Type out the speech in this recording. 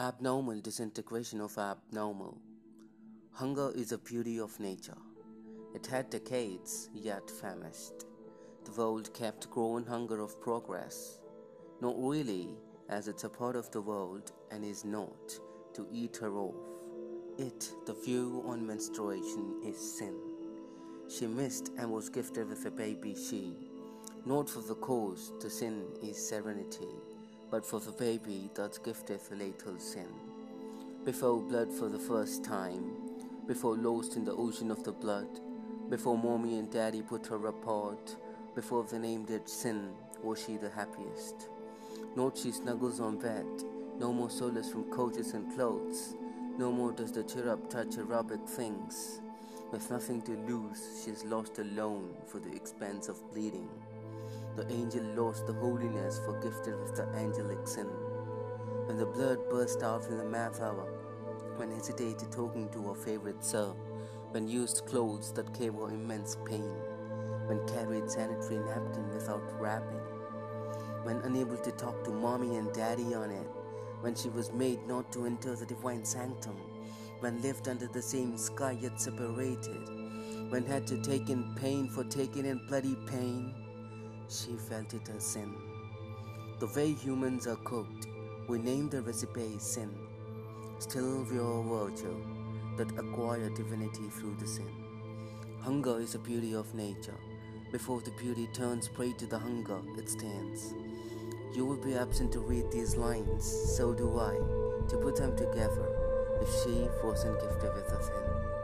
Abnormal disintegration of abnormal. Hunger is a beauty of nature. It had decades, yet famished. The world kept growing hunger of progress. Not really, as it's a part of the world and is not to eat her off. It, the view on menstruation, is sin. She missed and was gifted with a baby she. Not for the cause, the sin is serenity but for the baby that gifteth lethal sin. Before blood for the first time, before lost in the ocean of the blood, before mommy and daddy put her apart, before the name did sin, was she the happiest. Not she snuggles on bed, no more solace from coaches and clothes, no more does the cherub touch aerobic things. With nothing to lose, she's lost alone for the expense of bleeding. The angel lost the holiness for gifted with the angelic sin. When the blood burst out in the math hour, when hesitated talking to her favorite sir, when used clothes that gave her immense pain, when carried sanitary napkin without wrapping, when unable to talk to mommy and daddy on it, when she was made not to enter the divine sanctum, when lived under the same sky yet separated, when had to take in pain for taking in bloody pain she felt it a sin. The way humans are cooked, we name the recipe sin. Still, we are virtue that acquire divinity through the sin. Hunger is a beauty of nature. Before the beauty turns prey to the hunger, it stands. You will be absent to read these lines, so do I, to put them together, if she wasn't gifted with a sin.